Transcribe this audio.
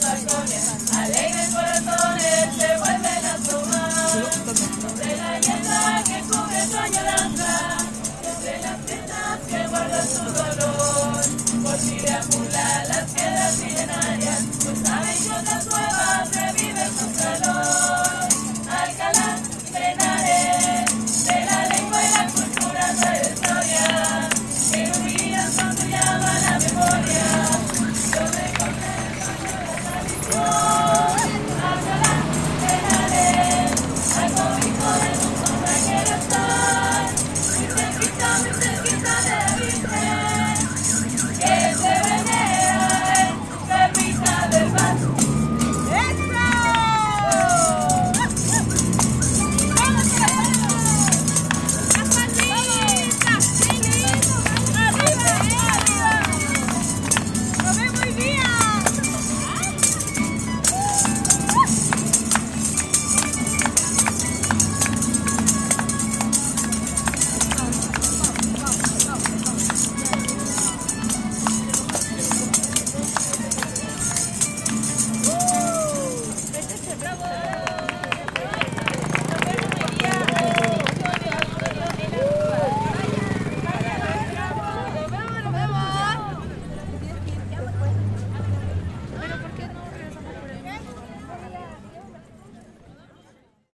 balcones, alegres corazones se vuelven a asomar. Sobre la hiedra que cubre su añoranza, entre las penas que guardan su dolor, por si